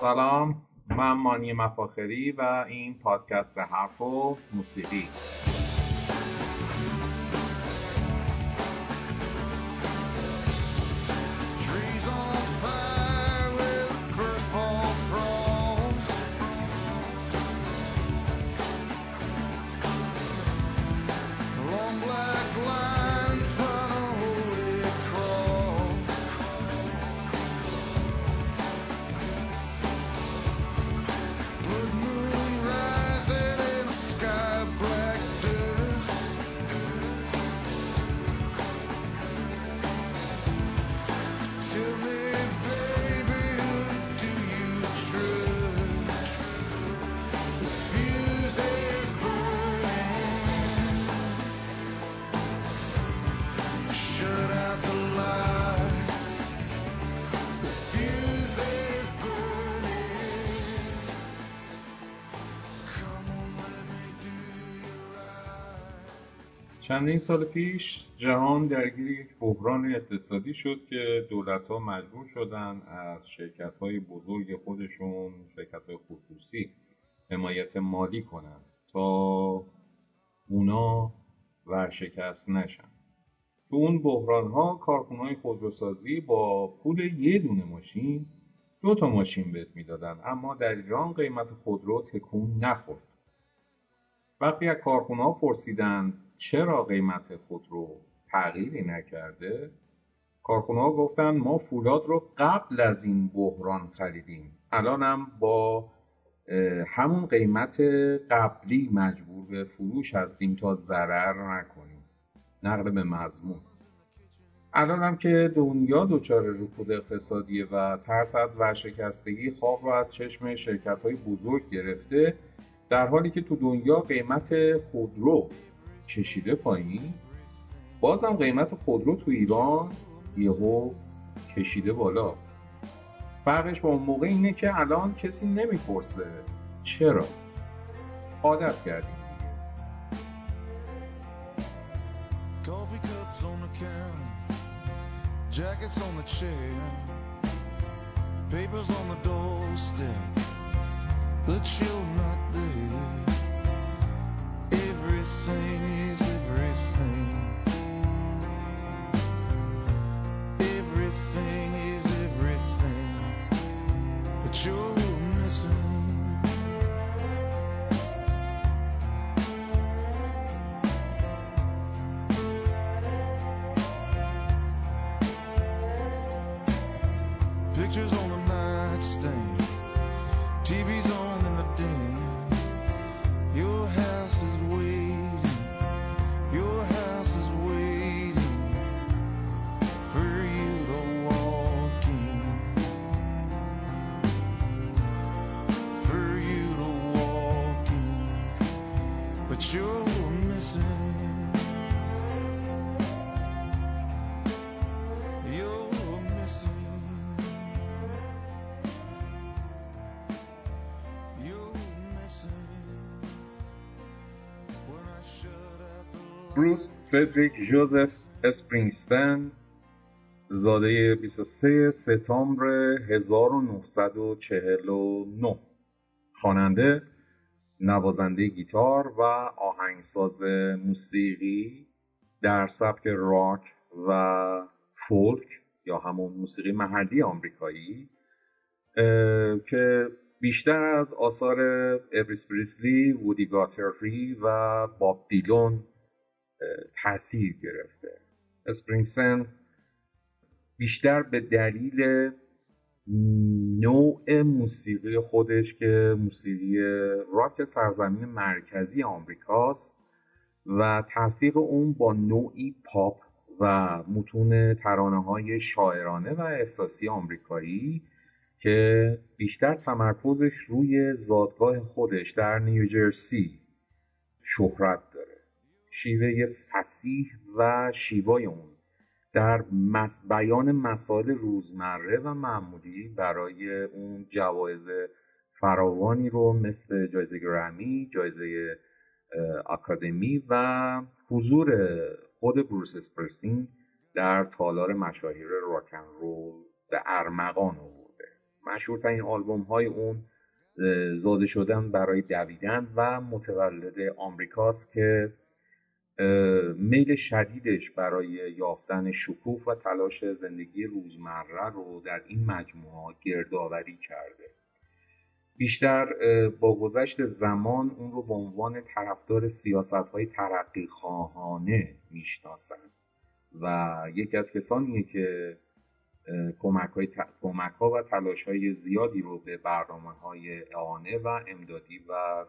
سلام من مانی مفاخری و این پادکست حرف و موسیقی. چندین سال پیش جهان درگیر یک بحران اقتصادی شد که دولت ها مجبور شدن از شرکت های بزرگ خودشون شرکت های خصوصی حمایت مالی کنن تا اونا ورشکست نشن. تو اون بحران ها کارخونه های خودروسازی با پول یه دونه ماشین دو تا ماشین بهت می‌دادن اما در ایران قیمت خودرو تکون نخورد. وقتی از کارخونه ها پرسیدن چرا قیمت خودرو تغییری نکرده؟ کارخونه ها گفتن ما فولاد رو قبل از این بحران خریدیم. الان هم با همون قیمت قبلی مجبور به فروش هستیم تا ضرر نکنیم. نقل به مضمون. الان هم که دنیا دچار رکود اقتصادیه و ترس از ورشکستگی خواب رو از چشم شرکت های بزرگ گرفته در حالی که تو دنیا قیمت خودرو کشیده پایین. بازم قیمت خودرو تو ایران یهو کشیده بالا. فرقش با اون موقع اینه که الان کسی نمی‌پرسه چرا. عادت کردیم. Jackets on the chair, papers on the doorstep, the chill not there. بروس فردریک جوزف اسپرینگستن زاده 23 سپتامبر 1949 خواننده نوازنده گیتار و آهنگساز موسیقی در سبک راک و فولک یا همون موسیقی محلی آمریکایی که بیشتر از آثار ابریس بریسلی، وودی گاتری و باب دیلون تاثیر گرفته. اسپرینگسن بیشتر به دلیل نوع موسیقی خودش که موسیقی راک سرزمین مرکزی آمریکاست و تلفیق اون با نوعی پاپ و متون ترانه های شاعرانه و احساسی آمریکایی که بیشتر تمرکزش روی زادگاه خودش در نیوجرسی شهرت شیوه فسیح و شیوای اون در بیان مسائل روزمره و معمولی برای اون جوایز فراوانی رو مثل جایزه گرمی، جایزه آکادمی و حضور خود بروس اسپرسینگ در تالار مشاهیر راکن رول به ارمغان آورده. مشهورترین آلبوم های اون زاده شدن برای دویدن و متولد آمریکاست که میل شدیدش برای یافتن شکوه و تلاش زندگی روزمره رو در این مجموعه گردآوری کرده. بیشتر با گذشت زمان اون رو به عنوان طرفدار سیاست های ترقی خواهانه می‌شناسند و یکی از کسانیه که کمک, های کمک ها و تلاش های زیادی رو به برنامه های اعانه و امدادی و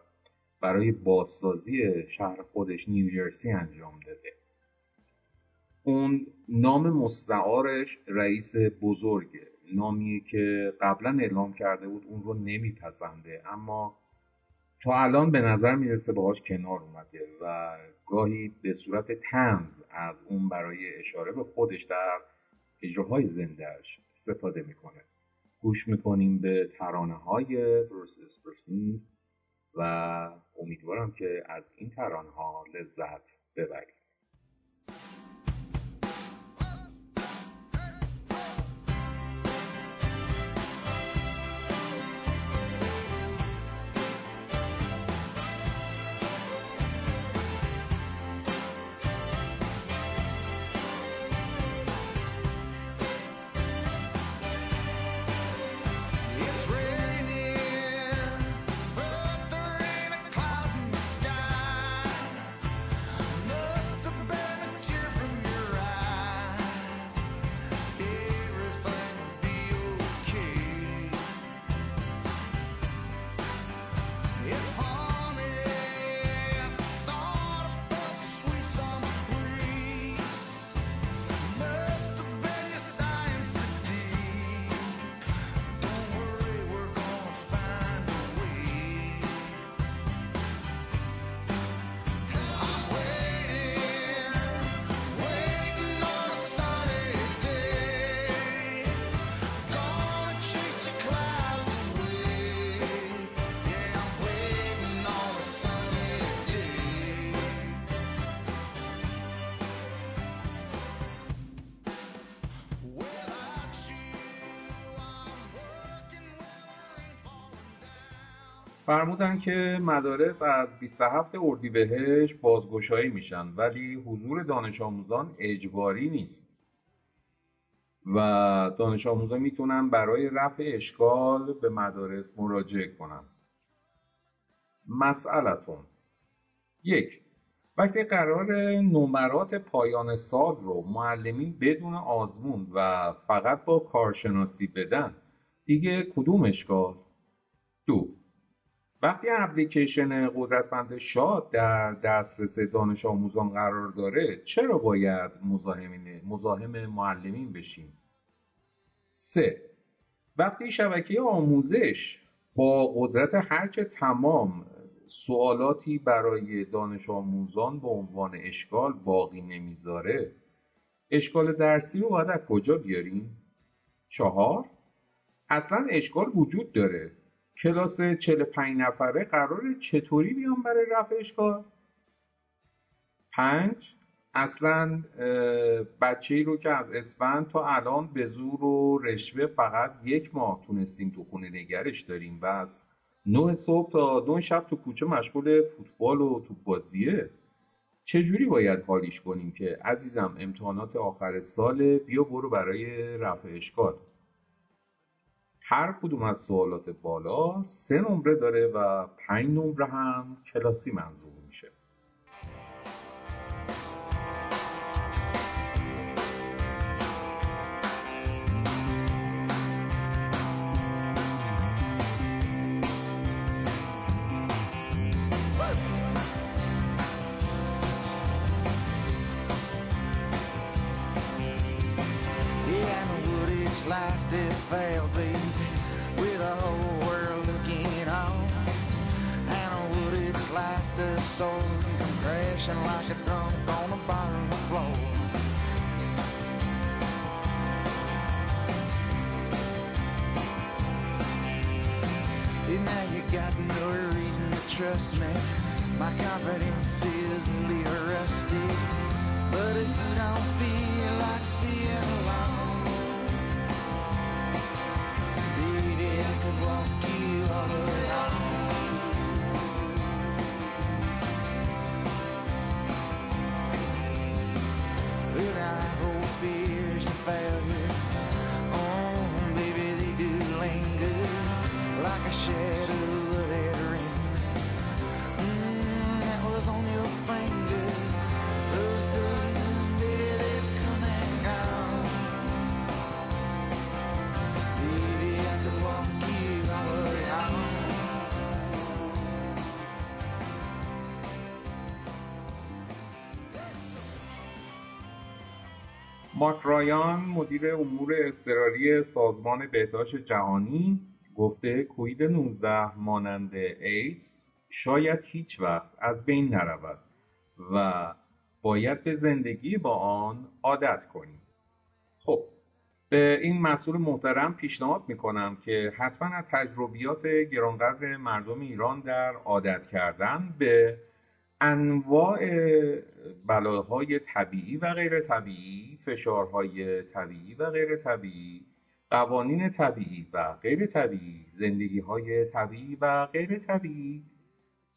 برای بازسازی شهر خودش نیوجرسی انجام داده. اون نام مستعارش رئیس بزرگه. نامیه که قبلا اعلام کرده بود اون رو نمیپسنده. اما تا الان به نظر می‌رسه باهاش کنار اومده و گاهی به صورت تنز از اون برای اشاره به خودش در اجراهای زندهش استفاده می‌کنه. گوش می‌کنیم به ترانه های بروس اسپرسین و امیدوارم که از این ترانه ها لذت ببرید. فرمودن که مدارس از 27 اردیبهشت بازگشایی میشن ولی حضور دانش آموزان اجباری نیست. و دانش آموزان می‌تونن برای رفع اشکال به مدارس مراجعه کنن. مسئلتون یک وقتی قرار نمرات پایان سال رو معلمین بدون آزمون و فقط با کارشناسی بدن دیگه کدوم اشکال؟ دو وقتی اپلیکیشن قدرتمند شاد در دسترس دانش آموزان قرار داره چرا باید مزاحم معلمین بشیم؟ سه وقتی شبکه آموزش با قدرت هرچه تمام سوالاتی برای دانش آموزان به عنوان اشکال باقی نمی‌ذاره. اشکال درسی رو باید از کجا بیاریم؟ چهار اصلا اشکال وجود داره. کلاس 45 نفره قراره چطوری بیان برای رفع اشکال؟ پنج اصلا بچه ای رو که از اسفند تا الان به زور و رشوه فقط یک ماه تونستیم تو خونه نگرش داریم. و از نه صبح تا دو شب تو کوچه مشغول فوتبال و تو بازیه. چجوری باید حالیش کنیم که عزیزم امتحانات آخر سال بیا برو برای رفع اشکال؟ هر کدوم از سوالات بالا سه نمره داره و پنج نمره هم کلاسی منظور. got no reason to trust me. My confidence is nearly little rusty. But if you don't feel like مارک رایان مدیر امور اضطراری سازمان بهداشت جهانی گفته کوید 19 مانند ایدز شاید هیچ وقت از بین نرود و باید به زندگی با آن عادت کنیم. خب به این مسئول محترم پیشنهاد می‌کنم که حتما از تجربیات گرانقدر مردم ایران در عادت کردن به انواع بلاهای طبیعی و غیر طبیعی فشارهای طبیعی و غیر طبیعی قوانین طبیعی و غیر طبیعی زندگی های طبیعی و غیر طبیعی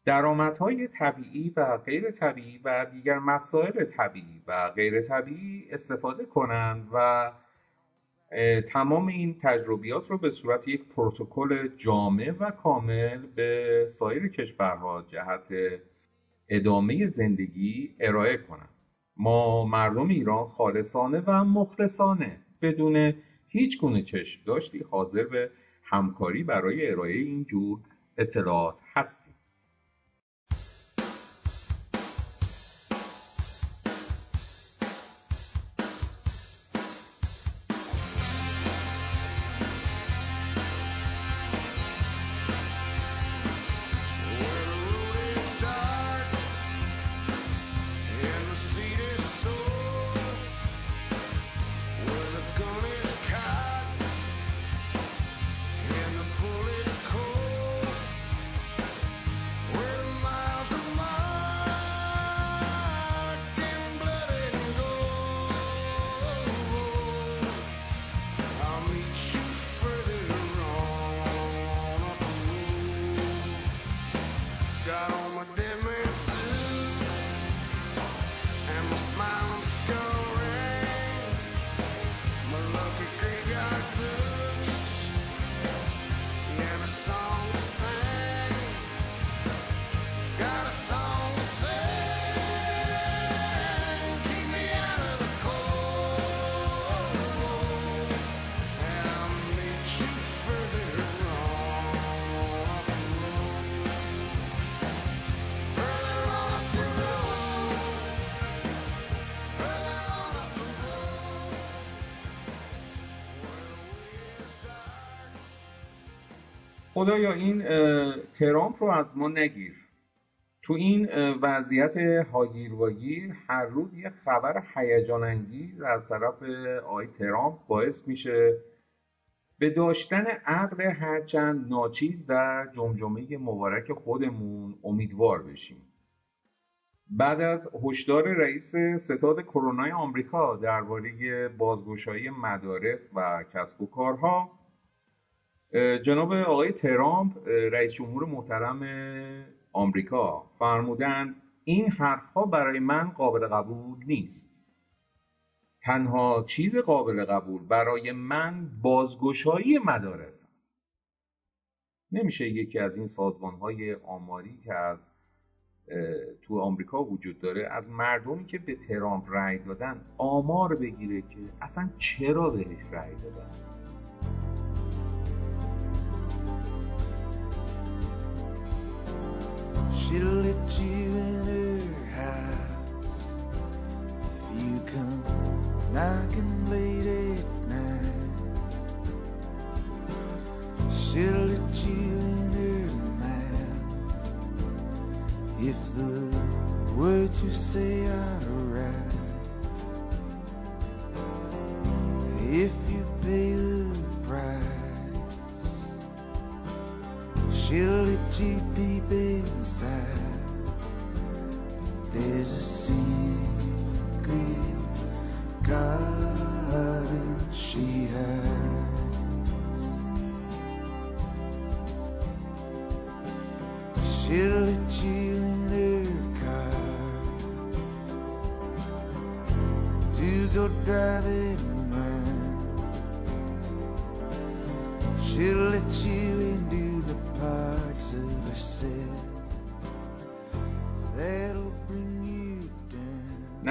درآمدهای طبیعی و غیر طبیعی و دیگر مسائل طبیعی و غیر طبیعی استفاده کنند و تمام این تجربیات رو به صورت یک پروتکل جامع و کامل به سایر کشورها جهت ادامه زندگی ارائه کنند ما مردم ایران خالصانه و مخلصانه. بدون هیچ گونه چشم داشتی حاضر به همکاری برای ارائه این جور اطلاعات هستیم خدایا این ترامپ رو از ما نگیر. تو این وضعیت هاگیر واگیر هر روز یه خبر هیجان انگیز از طرف آقای ترامپ باعث میشه به داشتن عقل هرچند ناچیز در جمجمه مبارک خودمون امیدوار بشیم. بعد از هشدار رئیس ستاد کرونا آمریکا درباره بازگشایی مدارس و کسب و کارها جناب آقای ترامپ رئیس جمهور محترم آمریکا فرمودند این حرفها برای من قابل قبول نیست. تنها چیز قابل قبول برای من بازگشایی مدارس است. نمیشه یکی از این سازمان های آماری که از تو آمریکا وجود داره از مردمی که به ترامپ رأی دادن آمار بگیره که اصلا چرا بهش رأی دادن؟ She'll let you in her house if you come knocking late at night. She'll let you in her mouth if the words you say are right.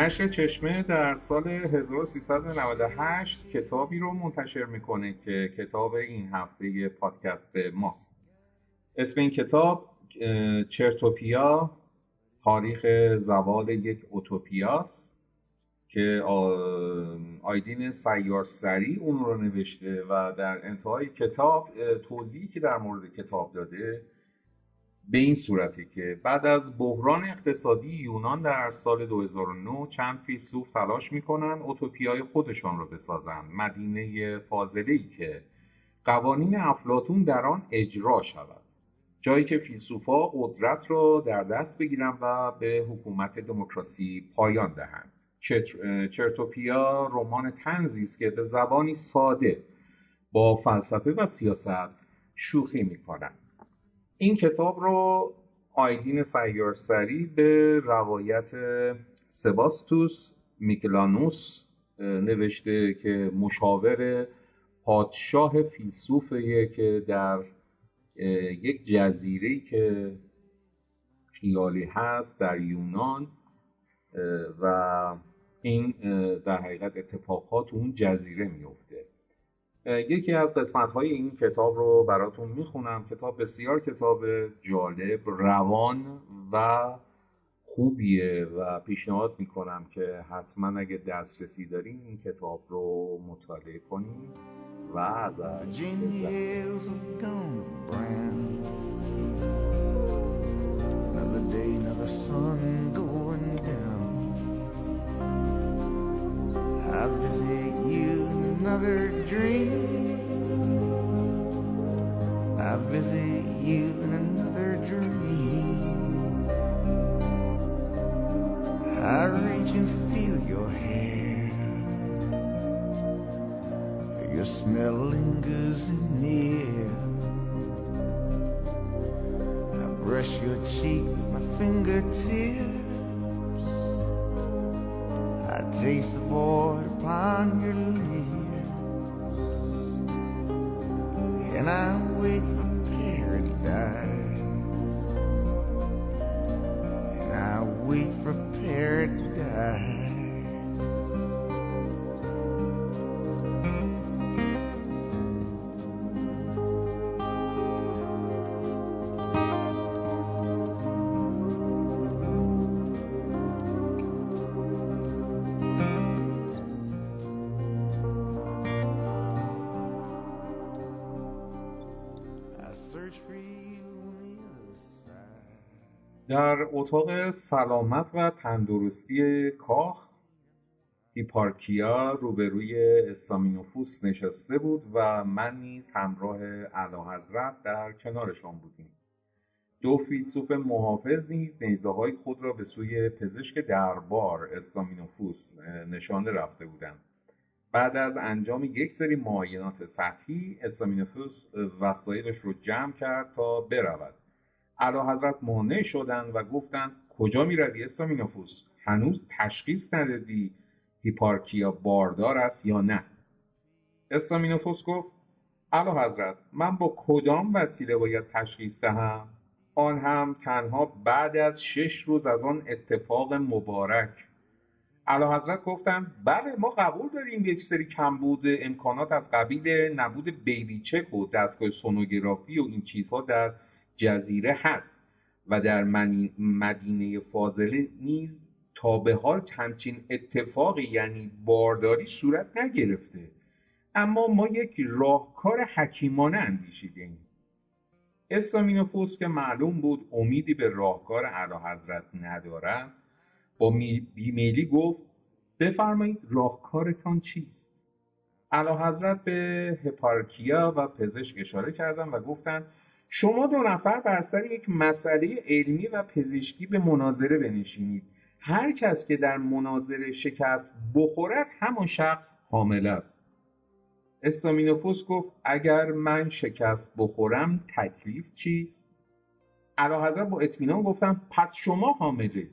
نشر چشمه در سال 1398 کتابی رو منتشر می‌کنه که کتاب این هفته پادکست ماست. اسم این کتاب چرتوپیا تاریخ زوال یک اوتوپیاست که آیدین سیار سری اون رو نوشته و در انتهای کتاب توضیحی که در مورد کتاب داده به این صورته که بعد از بحران اقتصادی یونان در سال 2009 چند فیلسوف تلاش می‌کنن اوتوپیای خودشان رو بسازن مدینه فاضله ای که قوانین افلاتون در آن اجرا شود. جایی که فیلسوفا قدرت را در دست بگیرن و به حکومت دموکراسی پایان دهند. چرتوپیا رمان تنزی است که به زبانی ساده با فلسفه و سیاست شوخی می‌کنند. این کتاب رو آیدین سیارسری به روایت سباستوس میکلانوس نوشته که مشاور پادشاه فیلسوفیه که در یک جزیره که خیالی هست در یونان و این در حقیقت اتفاقات اون جزیره میفته یکی از قسمت های این کتاب رو براتون می‌خونم. کتاب بسیار کتاب جالب روان و خوبیه و پیشنهاد می‌کنم که حتما اگه دسترسی دارین این کتاب رو مطالعه کنیم و ازش another peace of all. در اتاق سلامت و تندرستی کاخ هیپارکیا روبروی استامینوفوس نشسته بود و من نیز همراه حضرت در کنارشان بودیم. دو فیلسوف محافظ نیز نیزه های خود را به سوی پزشک دربار استامینوفوس نشانه رفته بودند. بعد از انجام یک سری معاینات سطحی استامینوفوس وسایلش رو جمع کرد تا برود. علا حضرت مانع شدند و گفتند کجا می روی استامینوفوس؟ هنوز تشخیص ندادی هیپارکیا باردار است یا نه. استامینوفوس گفت علا حضرت من با کدام وسیله باید تشخیص دهم؟ آن هم تنها بعد از شش روز از آن اتفاق مبارک. علا حضرت گفتند بله ما قبول داریم یک سری کمبود امکانات از قبیل نبود بیبی چک و دستگاه سونوگرافی و این چیزها در جزیره هست و در مدینه فاضله نیز تا به حال همچین اتفاقی یعنی بارداری صورت نگرفته. اما ما یک راهکار حکیمانه اندیشیدیم اسلامینوفوس که معلوم بود امیدی به راهکار اعلی حضرت ندارد با بیمیلی گفت بفرمایید راهکارتان چیست؟ اعلی حضرت به هپارکیا و پزشک اشاره کردند و گفتند شما دو نفر بر سر یک مسئله علمی و پزشکی به مناظره بنشینید. هر کس که در مناظره شکست بخورد همان شخص حامل است. استامینوفوس گفت اگر من شکست بخورم تکلیف چیست؟ حضرت با اطمینان گفتم پس شما حامله.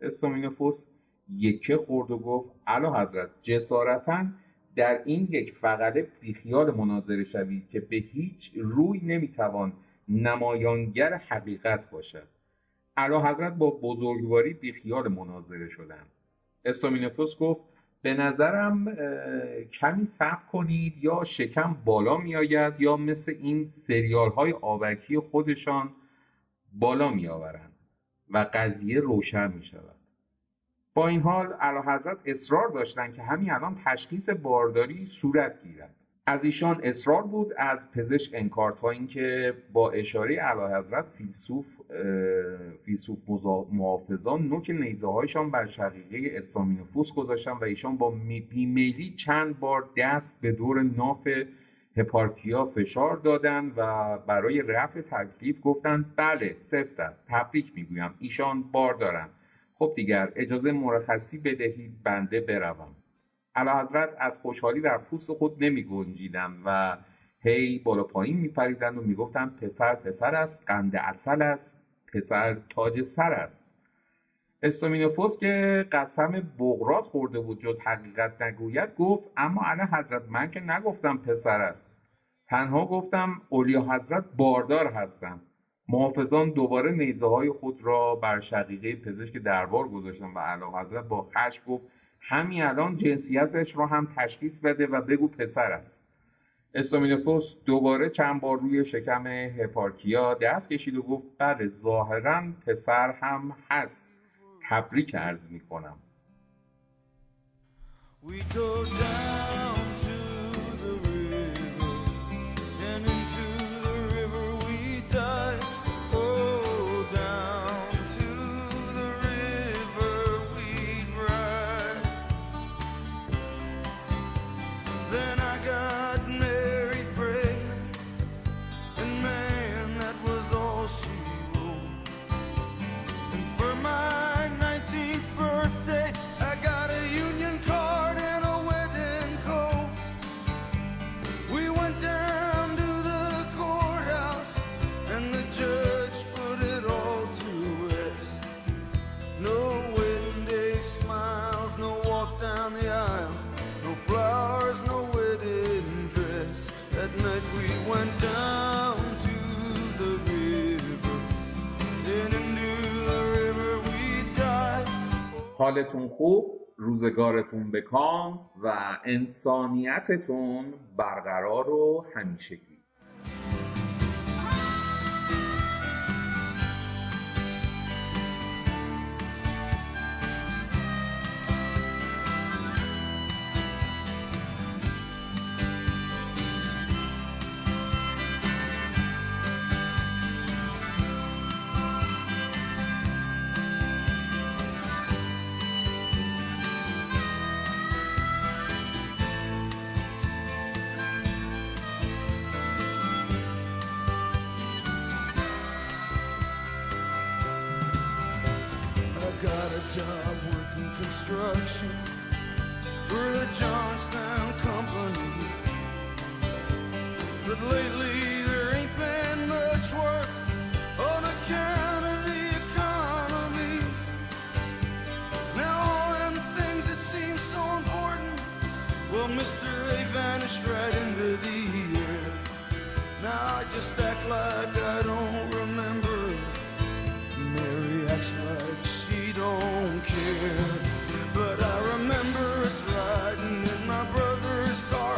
استامینوفوس یکه خورد و گفت علا حضرت جسارتا در این یک فقره بیخیال مناظره شوید که به هیچ روی نمی‌توان نمایانگر حقیقت باشد. علا حضرت با بزرگواری بیخیال مناظره شدن استامینفوس گفت به نظرم کمی صبر کنید یا شکم بالا میآید یا مثل این سریال های آبکی خودشان بالا می آورند و قضیه روشن می شود با این حال حضرت اصرار داشتند که همین الان تشخیص بارداری صورت گیرد. از ایشان اصرار بود از پزشک انکار تا اینکه با اشاره اعلیحضرت فیلسوف فیلسوف محافظان نوک نیزه هایشان بر شقیقه استامینوفوس گذاشتن و ایشان با بیمیلی چند بار دست به دور ناف هپارکیا فشار دادند و برای رفع تکلیف گفتند بله سفت است تبریک می‌گویم ایشان بار دارند خب دیگر اجازه مرخصی بدهید بنده بروم. حضرت از خوشحالی در پوست خود نمی گنجیدن و هی بالا پایین می پریدن و می گفتن پسر پسر است قند اصل است پسر تاج سر است. استامینوفوس که قسم بغرات خورده بود جز حقیقت نگوید گفت اما علی حضرت من که نگفتم پسر است. تنها گفتم اولیا حضرت باردار هستم. محافظان دوباره نیزه های خود را بر شقیقه پزشک دربار گذاشتن و اعلی حضرت با خشم گفت همین الان جنسیتش رو هم تشخیص بده و بگو پسر است. استامینوفوس دوباره چند بار روی شکم هپارکیا دست کشید و گفت بله ظاهرا پسر هم هست. تبریک عرض می کنم حالتون خوب روزگارتون بکام و انسانیتتون برقرار و همیشگی. construction. We're the Johnstown Company. But lately there ain't been much work on account of the economy. Now all them things that seem so important, well, Mister, A vanished right into the air. Now I just act like I don't remember. Mary acts like she don't care. This car.